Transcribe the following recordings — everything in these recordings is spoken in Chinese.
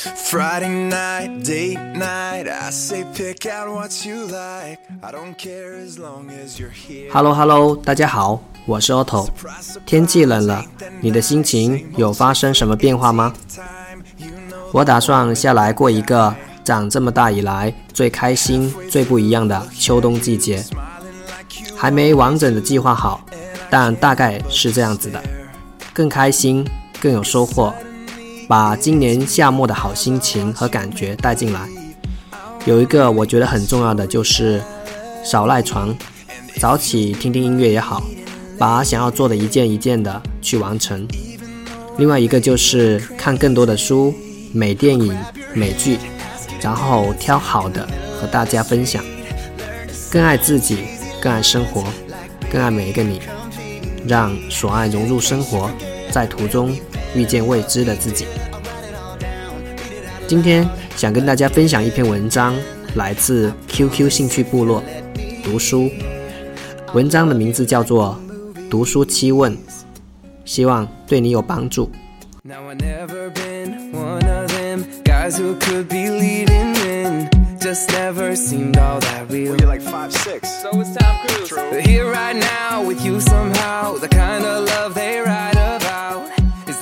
Friday night, date night. I say pick out what you like. I don't care as long as you're here. Hello Hello，大家好，我是 Otto。天气冷了，你的心情有发生什么变化吗？我打算下来过一个长这么大以来最开心、最不一样的秋冬季节。还没完整的计划好，但大概是这样子的：更开心，更有收获。把今年夏末的好心情和感觉带进来。有一个我觉得很重要的就是少赖床，早起听听音乐也好，把想要做的一件一件的去完成。另外一个就是看更多的书、美电影、美剧，然后挑好的和大家分享。更爱自己，更爱生活，更爱每一个你，让所爱融入生活，在途中。遇见未知的自己。今天想跟大家分享一篇文章，来自 QQ 兴趣部落，读书。文章的名字叫做《读书七问》，希望对你有帮助。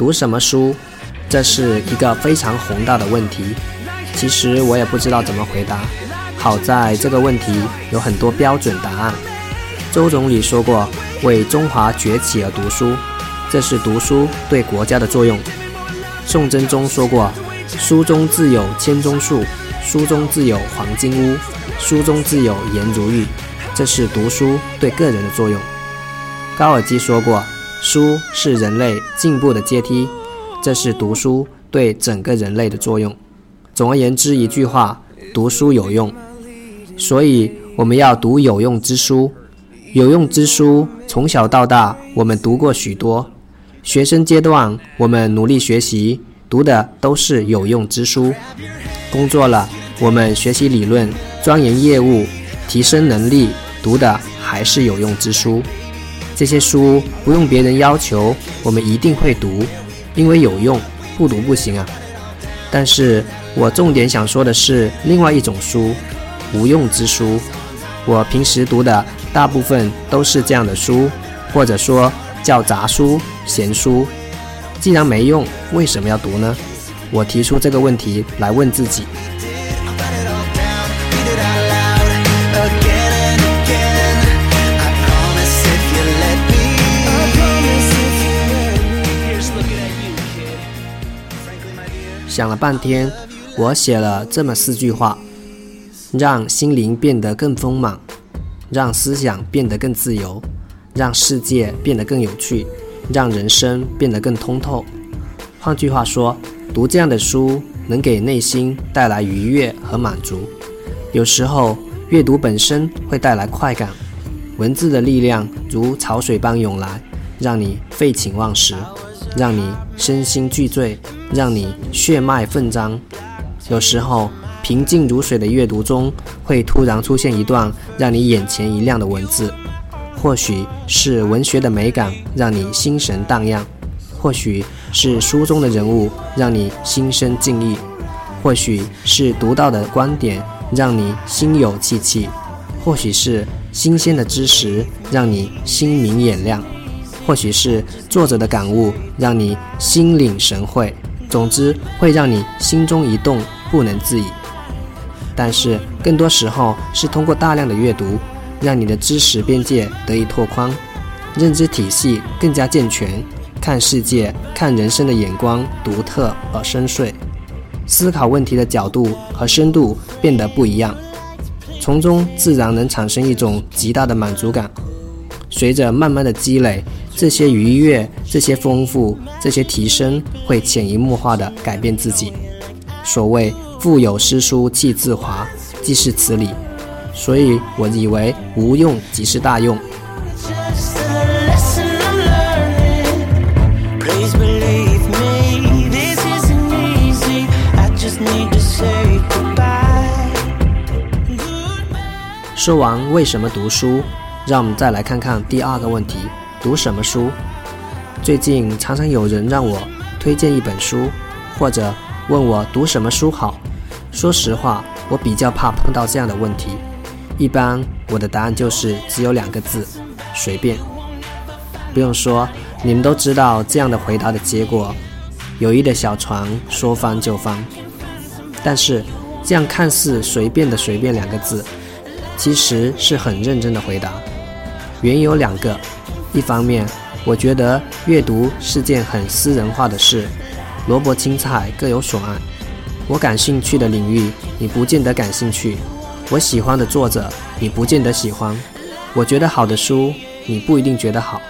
读什么书？这是一个非常宏大的问题。其实我也不知道怎么回答。好在这个问题有很多标准答案。周总理说过：“为中华崛起而读书，这是读书对国家的作用。”宋真宗说过：“书中自有千钟粟，书中自有黄金屋，书中自有颜如玉。”这是读书对个人的作用。高尔基说过。书是人类进步的阶梯，这是读书对整个人类的作用。总而言之，一句话，读书有用，所以我们要读有用之书。有用之书，从小到大我们读过许多。学生阶段，我们努力学习，读的都是有用之书。工作了，我们学习理论，钻研业务，提升能力，读的还是有用之书。这些书不用别人要求，我们一定会读，因为有用，不读不行啊。但是我重点想说的是另外一种书，无用之书。我平时读的大部分都是这样的书，或者说叫杂书、闲书。既然没用，为什么要读呢？我提出这个问题来问自己。想了半天，我写了这么四句话：让心灵变得更丰满，让思想变得更自由，让世界变得更有趣，让人生变得更通透。换句话说，读这样的书能给内心带来愉悦和满足。有时候，阅读本身会带来快感，文字的力量如潮水般涌来，让你废寝忘食。让你身心俱醉，让你血脉奋张。有时候平静如水的阅读中，会突然出现一段让你眼前一亮的文字，或许是文学的美感让你心神荡漾，或许是书中的人物让你心生敬意，或许是读到的观点让你心有戚戚，或许是新鲜的知识让你心明眼亮。或许是作者的感悟让你心领神会，总之会让你心中一动，不能自已。但是更多时候是通过大量的阅读，让你的知识边界得以拓宽，认知体系更加健全，看世界、看人生的眼光独特而深邃，思考问题的角度和深度变得不一样，从中自然能产生一种极大的满足感。随着慢慢的积累。这些愉悦、这些丰富、这些提升，会潜移默化的改变自己。所谓“腹有诗书气自华”，即是此理。所以我以为无用即是大用。说完为什么读书，让我们再来看看第二个问题。读什么书？最近常常有人让我推荐一本书，或者问我读什么书好。说实话，我比较怕碰到这样的问题。一般我的答案就是只有两个字：随便。不用说，你们都知道这样的回答的结果。友谊的小船说翻就翻。但是这样看似随便的“随便”两个字，其实是很认真的回答。原因有两个。一方面，我觉得阅读是件很私人化的事，萝卜青菜各有所爱。我感兴趣的领域，你不见得感兴趣；我喜欢的作者，你不见得喜欢；我觉得好的书，你不一定觉得好。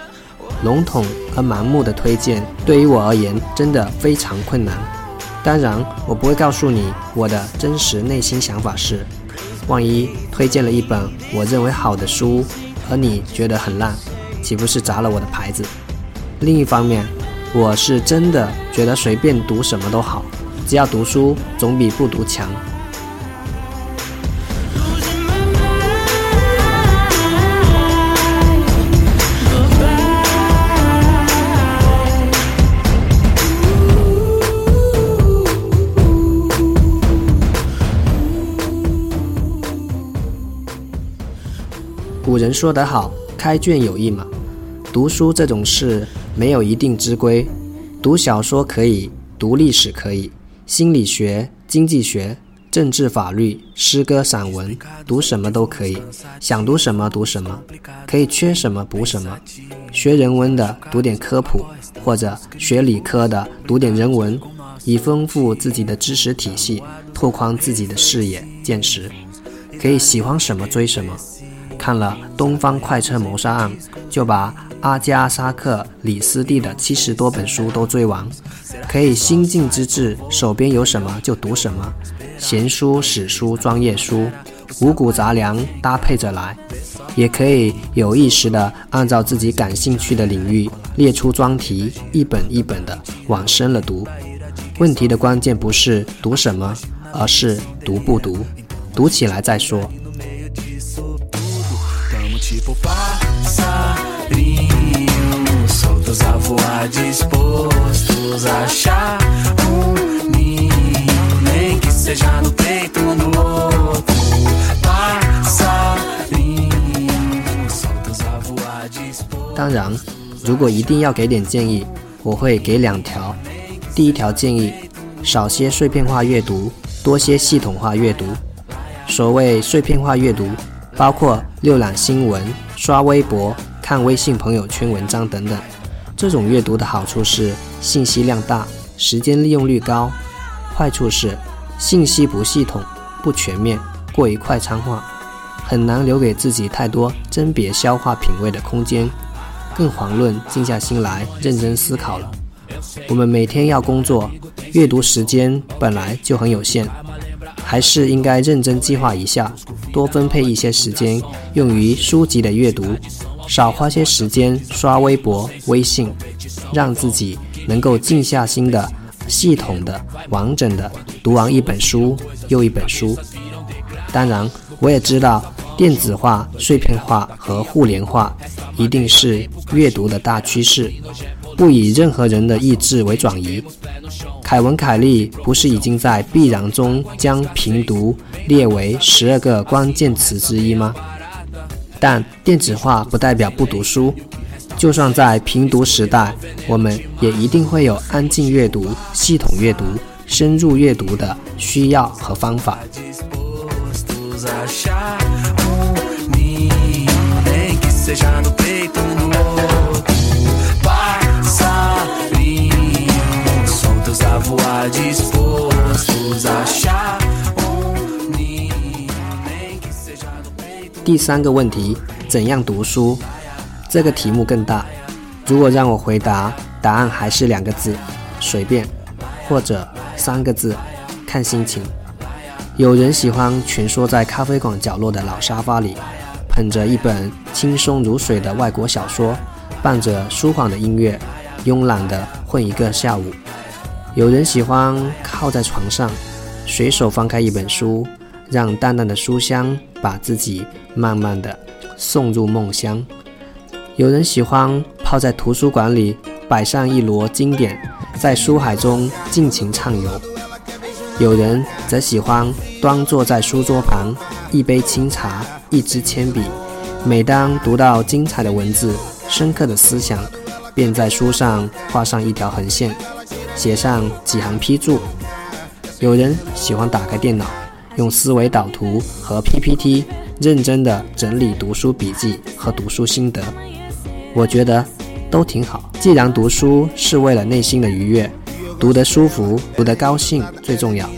笼统和盲目的推荐，对于我而言真的非常困难。当然，我不会告诉你我的真实内心想法是：万一推荐了一本我认为好的书，而你觉得很烂。岂不是砸了我的牌子？另一方面，我是真的觉得随便读什么都好，只要读书总比不读强。古人说得好。开卷有益嘛？读书这种事没有一定之规，读小说可以，读历史可以，心理学、经济学、政治、法律、诗歌、散文，读什么都可以，想读什么读什么，可以缺什么补什么。学人文的读点科普，或者学理科的读点人文，以丰富自己的知识体系，拓宽自己的视野见识。可以喜欢什么追什么。看了《东方快车谋杀案》，就把阿加莎克里斯蒂的七十多本书都追完，可以心静之至，手边有什么就读什么，闲书、史书、专业书，五谷杂粮搭配着来，也可以有意识的按照自己感兴趣的领域列出专题，一本一本的往深了读。问题的关键不是读什么，而是读不读，读起来再说。当然，如果一定要给点建议，我会给两条。第一条建议：少些碎片化阅读，多些系统化阅读。所谓碎片化阅读。包括浏览新闻、刷微博、看微信朋友圈文章等等。这种阅读的好处是信息量大，时间利用率高；坏处是信息不系统、不全面，过于快餐化，很难留给自己太多甄别、消化、品味的空间，更遑论静下心来认真思考了。我们每天要工作，阅读时间本来就很有限。还是应该认真计划一下，多分配一些时间用于书籍的阅读，少花些时间刷微博、微信，让自己能够静下心的、系统的、完整的读完一本书又一本书。当然，我也知道电子化、碎片化和互联化一定是阅读的大趋势，不以任何人的意志为转移。凯文·凯利不是已经在必然中将评读列为十二个关键词之一吗？但电子化不代表不读书，就算在评读时代，我们也一定会有安静阅读、系统阅读、深入阅读的需要和方法。第三个问题：怎样读书？这个题目更大。如果让我回答，答案还是两个字：随便，或者三个字：看心情。有人喜欢蜷缩在咖啡馆角落的老沙发里，捧着一本轻松如水的外国小说，伴着舒缓的音乐，慵懒地混一个下午。有人喜欢靠在床上，随手翻开一本书，让淡淡的书香把自己慢慢地送入梦乡。有人喜欢泡在图书馆里，摆上一摞经典，在书海中尽情畅游；有人则喜欢端坐在书桌旁，一杯清茶，一支铅笔。每当读到精彩的文字、深刻的思想，便在书上画上一条横线，写上几行批注。有人喜欢打开电脑，用思维导图和 PPT 认真地整理读书笔记和读书心得。我觉得都挺好。既然读书是为了内心的愉悦，读得舒服、读得高兴最重要。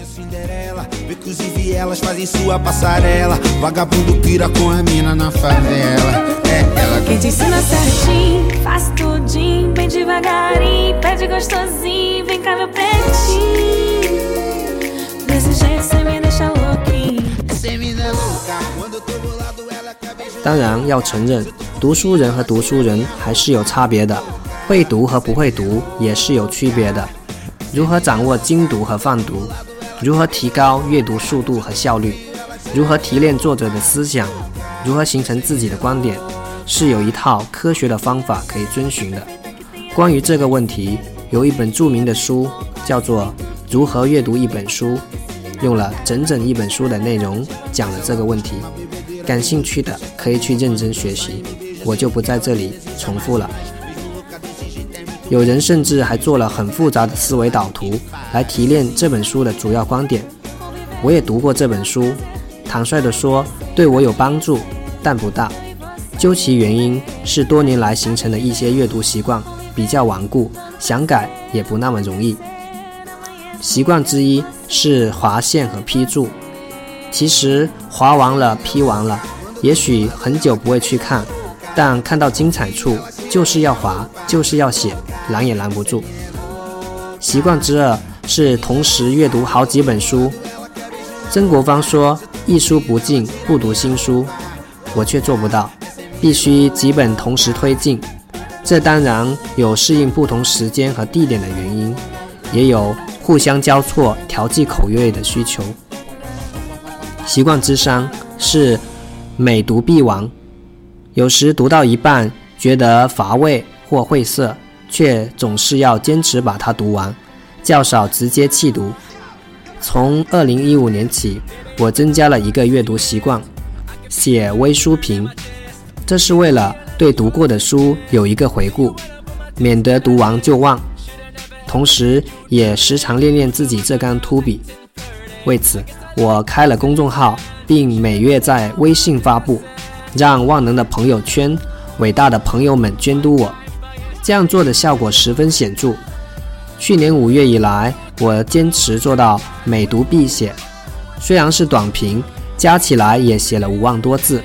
当然要承认，读书人和读书人还是有差别的，会读和不会读也是有区别的。如何掌握精读和泛读？如何提高阅读速度和效率？如何提炼作者的思想？如何形成自己的观点？是有一套科学的方法可以遵循的。关于这个问题，有一本著名的书叫做《如何阅读一本书》，用了整整一本书的内容讲了这个问题。感兴趣的可以去认真学习，我就不在这里重复了。有人甚至还做了很复杂的思维导图来提炼这本书的主要观点。我也读过这本书，坦率地说，对我有帮助，但不大。究其原因，是多年来形成的一些阅读习惯比较顽固，想改也不那么容易。习惯之一是划线和批注。其实划完了，批完了，也许很久不会去看，但看到精彩处，就是要划，就是要写，拦也拦不住。习惯之二是同时阅读好几本书。曾国藩说：“一书不进，不读新书。”我却做不到，必须几本同时推进。这当然有适应不同时间和地点的原因，也有互相交错、调剂口味的需求。习惯之三是每读必完，有时读到一半觉得乏味或晦涩，却总是要坚持把它读完，较少直接弃读。从二零一五年起，我增加了一个阅读习惯，写微书评，这是为了对读过的书有一个回顾，免得读完就忘，同时也时常练练自己这杆秃笔。为此。我开了公众号，并每月在微信发布，让万能的朋友圈、伟大的朋友们监督我。这样做的效果十分显著。去年五月以来，我坚持做到每读必写。虽然是短评，加起来也写了五万多字，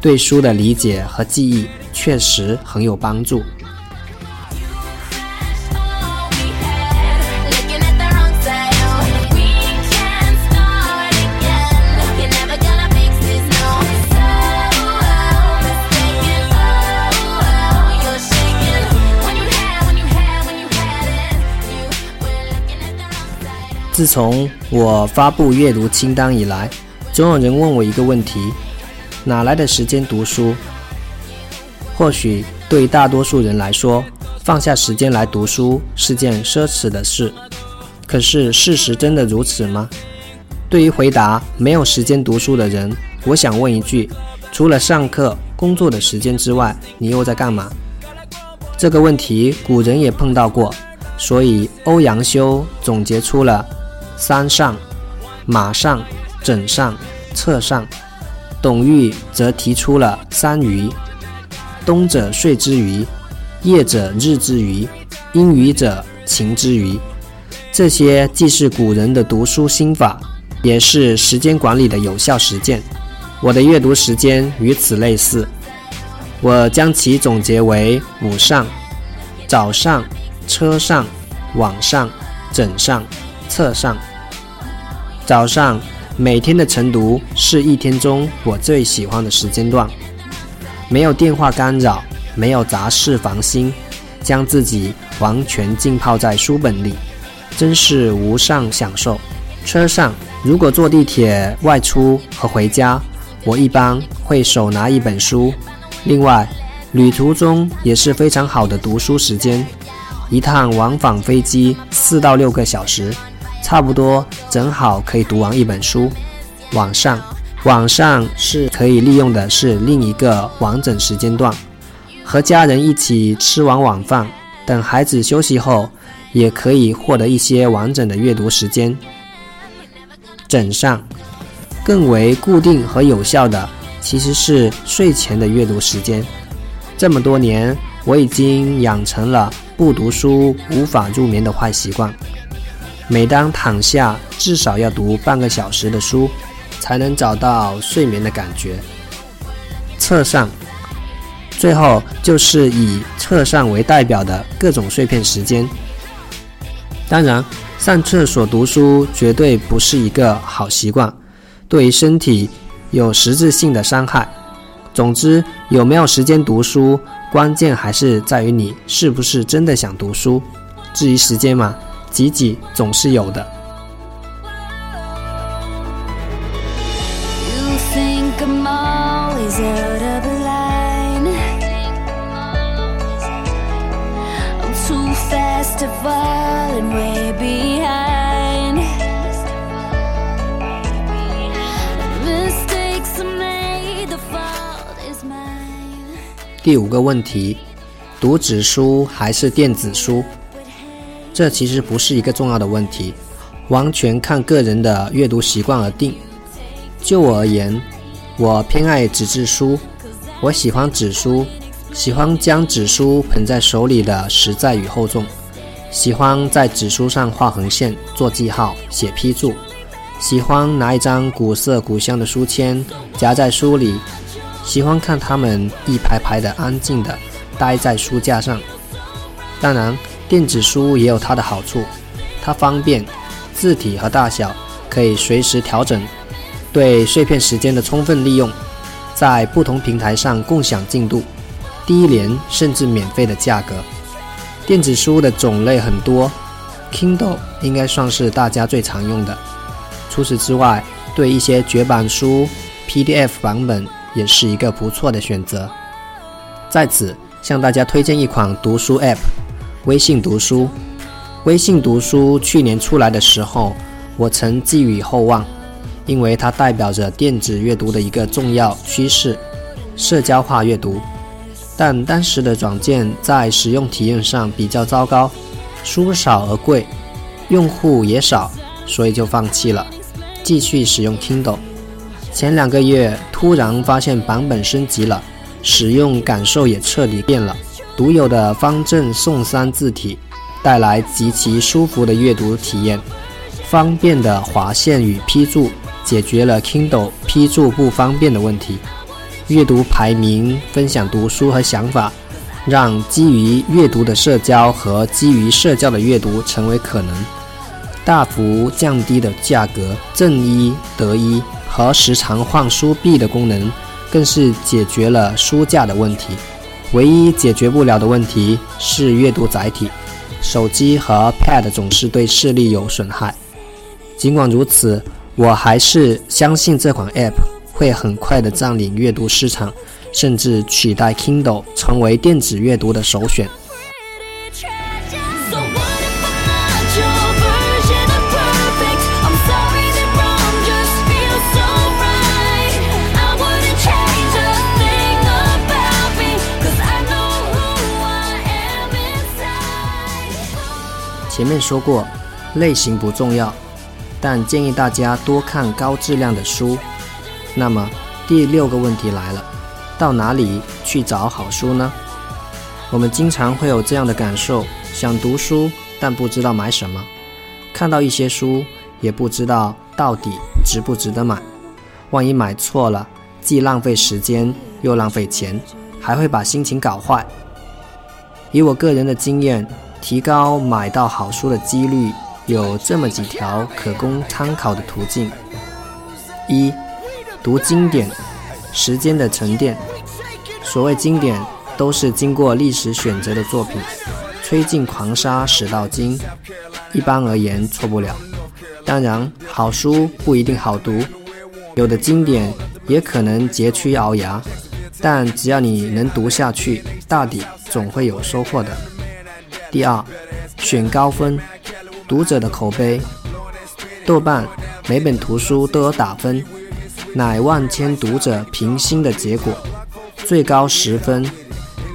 对书的理解和记忆确实很有帮助。自从我发布阅读清单以来，总有人问我一个问题：哪来的时间读书？或许对大多数人来说，放下时间来读书是件奢侈的事。可是事实真的如此吗？对于回答没有时间读书的人，我想问一句：除了上课、工作的时间之外，你又在干嘛？这个问题古人也碰到过，所以欧阳修总结出了。三上，马上、枕上、侧上。董玉则提出了三余：冬者睡之余，夜者日之余，阴雨者晴之余。这些既是古人的读书心法，也是时间管理的有效实践。我的阅读时间与此类似，我将其总结为五上：早上、车上、网上、枕上、册上。早上每天的晨读是一天中我最喜欢的时间段，没有电话干扰，没有杂事烦心，将自己完全浸泡在书本里，真是无上享受。车上如果坐地铁外出和回家，我一般会手拿一本书。另外，旅途中也是非常好的读书时间，一趟往返飞机四到六个小时。差不多正好可以读完一本书。晚上，晚上是可以利用的是另一个完整时间段，和家人一起吃完晚饭，等孩子休息后，也可以获得一些完整的阅读时间。枕上，更为固定和有效的其实是睡前的阅读时间。这么多年，我已经养成了不读书无法入眠的坏习惯。每当躺下，至少要读半个小时的书，才能找到睡眠的感觉。侧上，最后就是以侧上为代表的各种碎片时间。当然，上厕所读书绝对不是一个好习惯，对于身体有实质性的伤害。总之，有没有时间读书，关键还是在于你是不是真的想读书。至于时间嘛。挤挤总是有的。第五个问题：读纸书还是电子书？这其实不是一个重要的问题，完全看个人的阅读习惯而定。就我而言，我偏爱纸质书，我喜欢纸书，喜欢将纸书捧在手里的实在与厚重，喜欢在纸书上画横线、做记号、写批注，喜欢拿一张古色古香的书签夹在书里，喜欢看它们一排排的安静的待在书架上。当然。电子书也有它的好处，它方便，字体和大小可以随时调整，对碎片时间的充分利用，在不同平台上共享进度，低廉甚至免费的价格。电子书的种类很多，Kindle 应该算是大家最常用的。除此之外，对一些绝版书，PDF 版本也是一个不错的选择。在此向大家推荐一款读书 App。微信读书，微信读书去年出来的时候，我曾寄予厚望，因为它代表着电子阅读的一个重要趋势——社交化阅读。但当时的软件在使用体验上比较糟糕，书少而贵，用户也少，所以就放弃了，继续使用 Kindle。前两个月突然发现版本升级了，使用感受也彻底变了。独有的方正宋三字体带来极其舒服的阅读体验，方便的划线与批注解决了 Kindle 批注不方便的问题。阅读排名分享读书和想法，让基于阅读的社交和基于社交的阅读成为可能。大幅降低的价格，赠一得一和时常换书币的功能，更是解决了书架的问题。唯一解决不了的问题是阅读载体，手机和 Pad 总是对视力有损害。尽管如此，我还是相信这款 App 会很快的占领阅读市场，甚至取代 Kindle 成为电子阅读的首选。前面说过，类型不重要，但建议大家多看高质量的书。那么第六个问题来了，到哪里去找好书呢？我们经常会有这样的感受：想读书，但不知道买什么；看到一些书，也不知道到底值不值得买。万一买错了，既浪费时间又浪费钱，还会把心情搞坏。以我个人的经验，提高买到好书的几率有这么几条可供参考的途径：一、读经典，时间的沉淀。所谓经典，都是经过历史选择的作品，吹尽狂沙始到今，一般而言错不了。当然，好书不一定好读，有的经典也可能佶屈聱牙，但只要你能读下去，大抵总会有收获的。第二，选高分，读者的口碑。豆瓣每本图书都有打分，乃万千读者评星的结果，最高十分。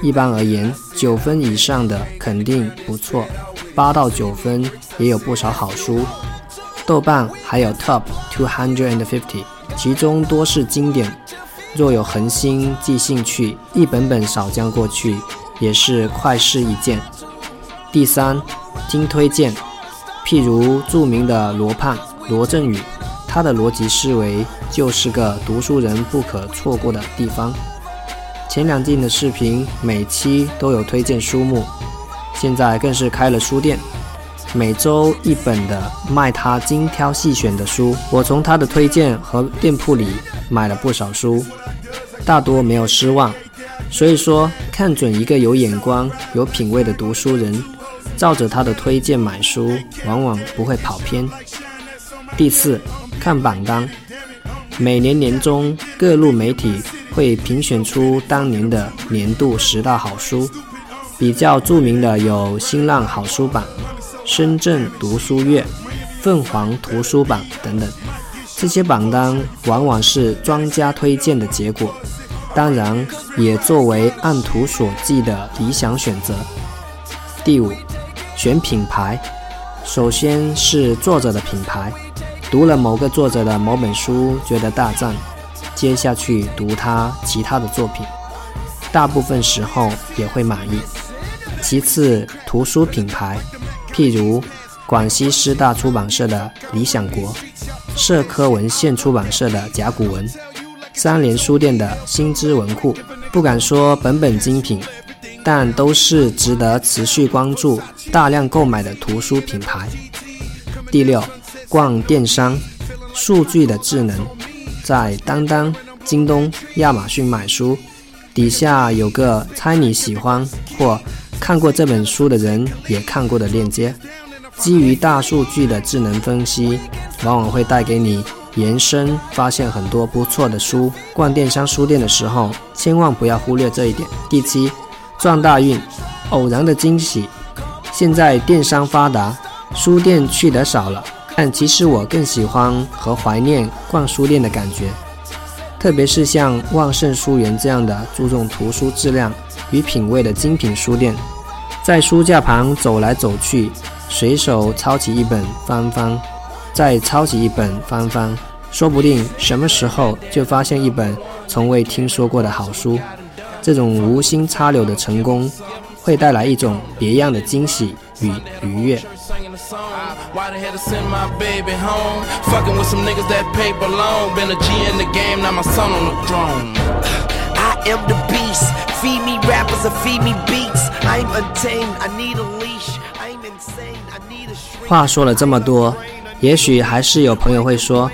一般而言，九分以上的肯定不错，八到九分也有不少好书。豆瓣还有 Top Two Hundred and Fifty，其中多是经典。若有恒心即兴趣，一本本少将过去，也是快事一件。第三，经推荐，譬如著名的罗胖罗振宇，他的逻辑思维就是个读书人不可错过的地方。前两季的视频每期都有推荐书目，现在更是开了书店。每周一本的卖他精挑细选的书，我从他的推荐和店铺里买了不少书，大多没有失望。所以说，看准一个有眼光、有品位的读书人，照着他的推荐买书，往往不会跑偏。第四，看榜单，每年年中各路媒体会评选出当年的年度十大好书，比较著名的有新浪好书榜。深圳读书月、凤凰图书榜等等，这些榜单往往是专家推荐的结果，当然也作为按图索骥的理想选择。第五，选品牌，首先是作者的品牌，读了某个作者的某本书觉得大赞，接下去读他其他的作品，大部分时候也会满意。其次，图书品牌。譬如广西师大出版社的《理想国》，社科文献出版社的甲骨文，三联书店的新知文库，不敢说本本精品，但都是值得持续关注、大量购买的图书品牌。第六，逛电商，数据的智能，在当当、京东、亚马逊买书，底下有个猜你喜欢或。看过这本书的人也看过的链接，基于大数据的智能分析，往往会带给你延伸，发现很多不错的书。逛电商书店的时候，千万不要忽略这一点。第七，撞大运，偶然的惊喜。现在电商发达，书店去得少了，但其实我更喜欢和怀念逛书店的感觉，特别是像万盛书园这样的注重图书质量与品味的精品书店。在书架旁走来走去，随手抄起一本翻翻，再抄起一本翻翻，说不定什么时候就发现一本从未听说过的好书。这种无心插柳的成功，会带来一种别样的惊喜与愉悦。话说了这么多，也许还是有朋友会说，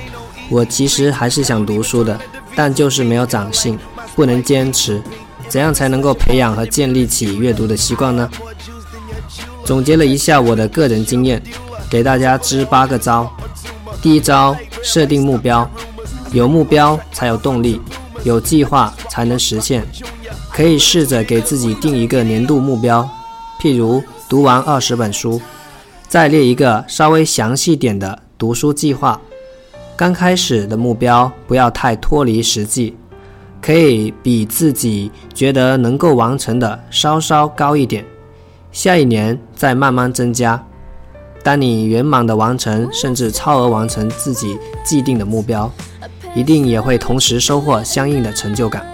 我其实还是想读书的，但就是没有长性，不能坚持。怎样才能够培养和建立起阅读的习惯呢？总结了一下我的个人经验，给大家支八个招。第一招，设定目标，有目标才有动力，有计划才能实现。可以试着给自己定一个年度目标，譬如读完二十本书，再列一个稍微详细点的读书计划。刚开始的目标不要太脱离实际，可以比自己觉得能够完成的稍稍高一点，下一年再慢慢增加。当你圆满的完成，甚至超额完成自己既定的目标，一定也会同时收获相应的成就感。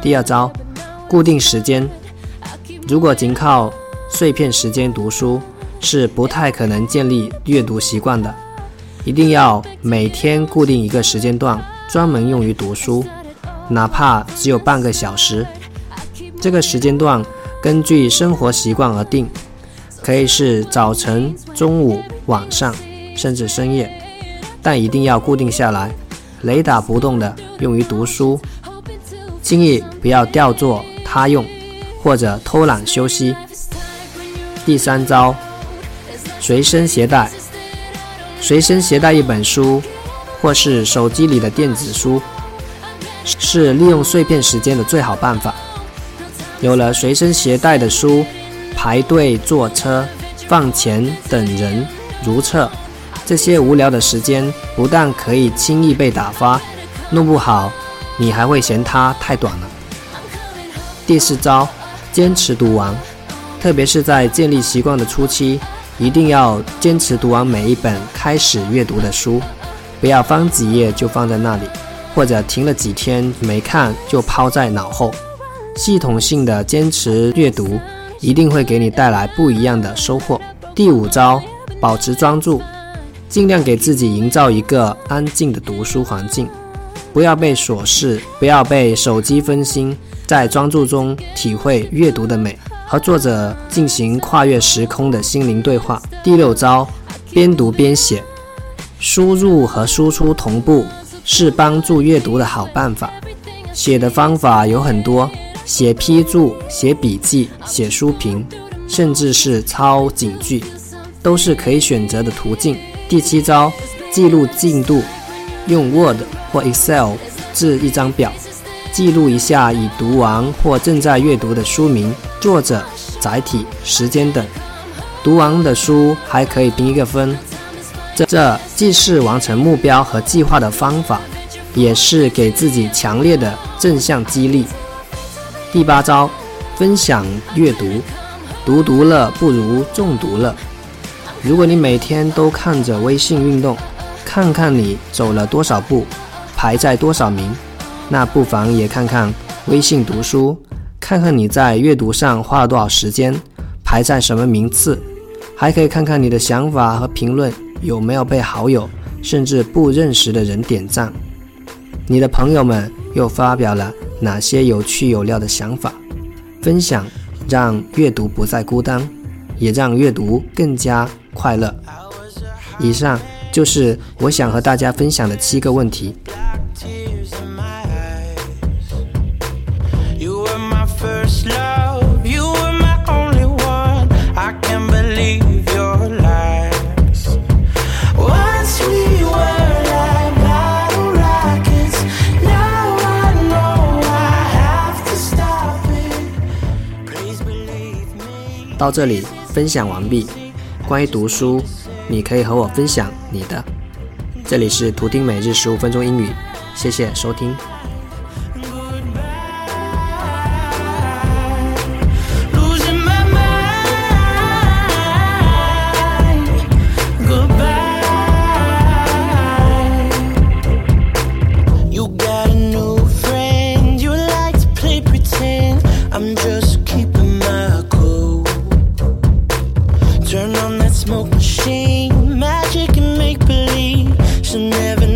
第二招，固定时间。如果仅靠碎片时间读书，是不太可能建立阅读习惯的。一定要每天固定一个时间段，专门用于读书，哪怕只有半个小时。这个时间段根据生活习惯而定，可以是早晨、中午、晚上，甚至深夜，但一定要固定下来，雷打不动的用于读书，轻易不要调作他用，或者偷懒休息。第三招，随身携带，随身携带一本书，或是手机里的电子书。是利用碎片时间的最好办法。有了随身携带的书，排队坐车、放钱等人如厕，这些无聊的时间不但可以轻易被打发，弄不好你还会嫌它太短了。第四招，坚持读完，特别是在建立习惯的初期，一定要坚持读完每一本开始阅读的书，不要翻几页就放在那里。或者停了几天没看就抛在脑后，系统性的坚持阅读一定会给你带来不一样的收获。第五招，保持专注，尽量给自己营造一个安静的读书环境，不要被琐事，不要被手机分心，在专注中体会阅读的美，和作者进行跨越时空的心灵对话。第六招，边读边写，输入和输出同步。是帮助阅读的好办法。写的方法有很多，写批注、写笔记、写书评，甚至是抄警句，都是可以选择的途径。第七招，记录进度，用 Word 或 Excel 制一张表，记录一下已读完或正在阅读的书名、作者、载体、时间等。读完的书还可以评一个分。这既是完成目标和计划的方法，也是给自己强烈的正向激励。第八招，分享阅读，读读乐不如中毒乐。如果你每天都看着微信运动，看看你走了多少步，排在多少名，那不妨也看看微信读书，看看你在阅读上花了多少时间，排在什么名次，还可以看看你的想法和评论。有没有被好友甚至不认识的人点赞？你的朋友们又发表了哪些有趣有料的想法？分享让阅读不再孤单，也让阅读更加快乐。以上就是我想和大家分享的七个问题。First love. 到这里分享完毕。关于读书，你可以和我分享你的。这里是图听每日十五分钟英语，谢谢收听。magic and make believe. She never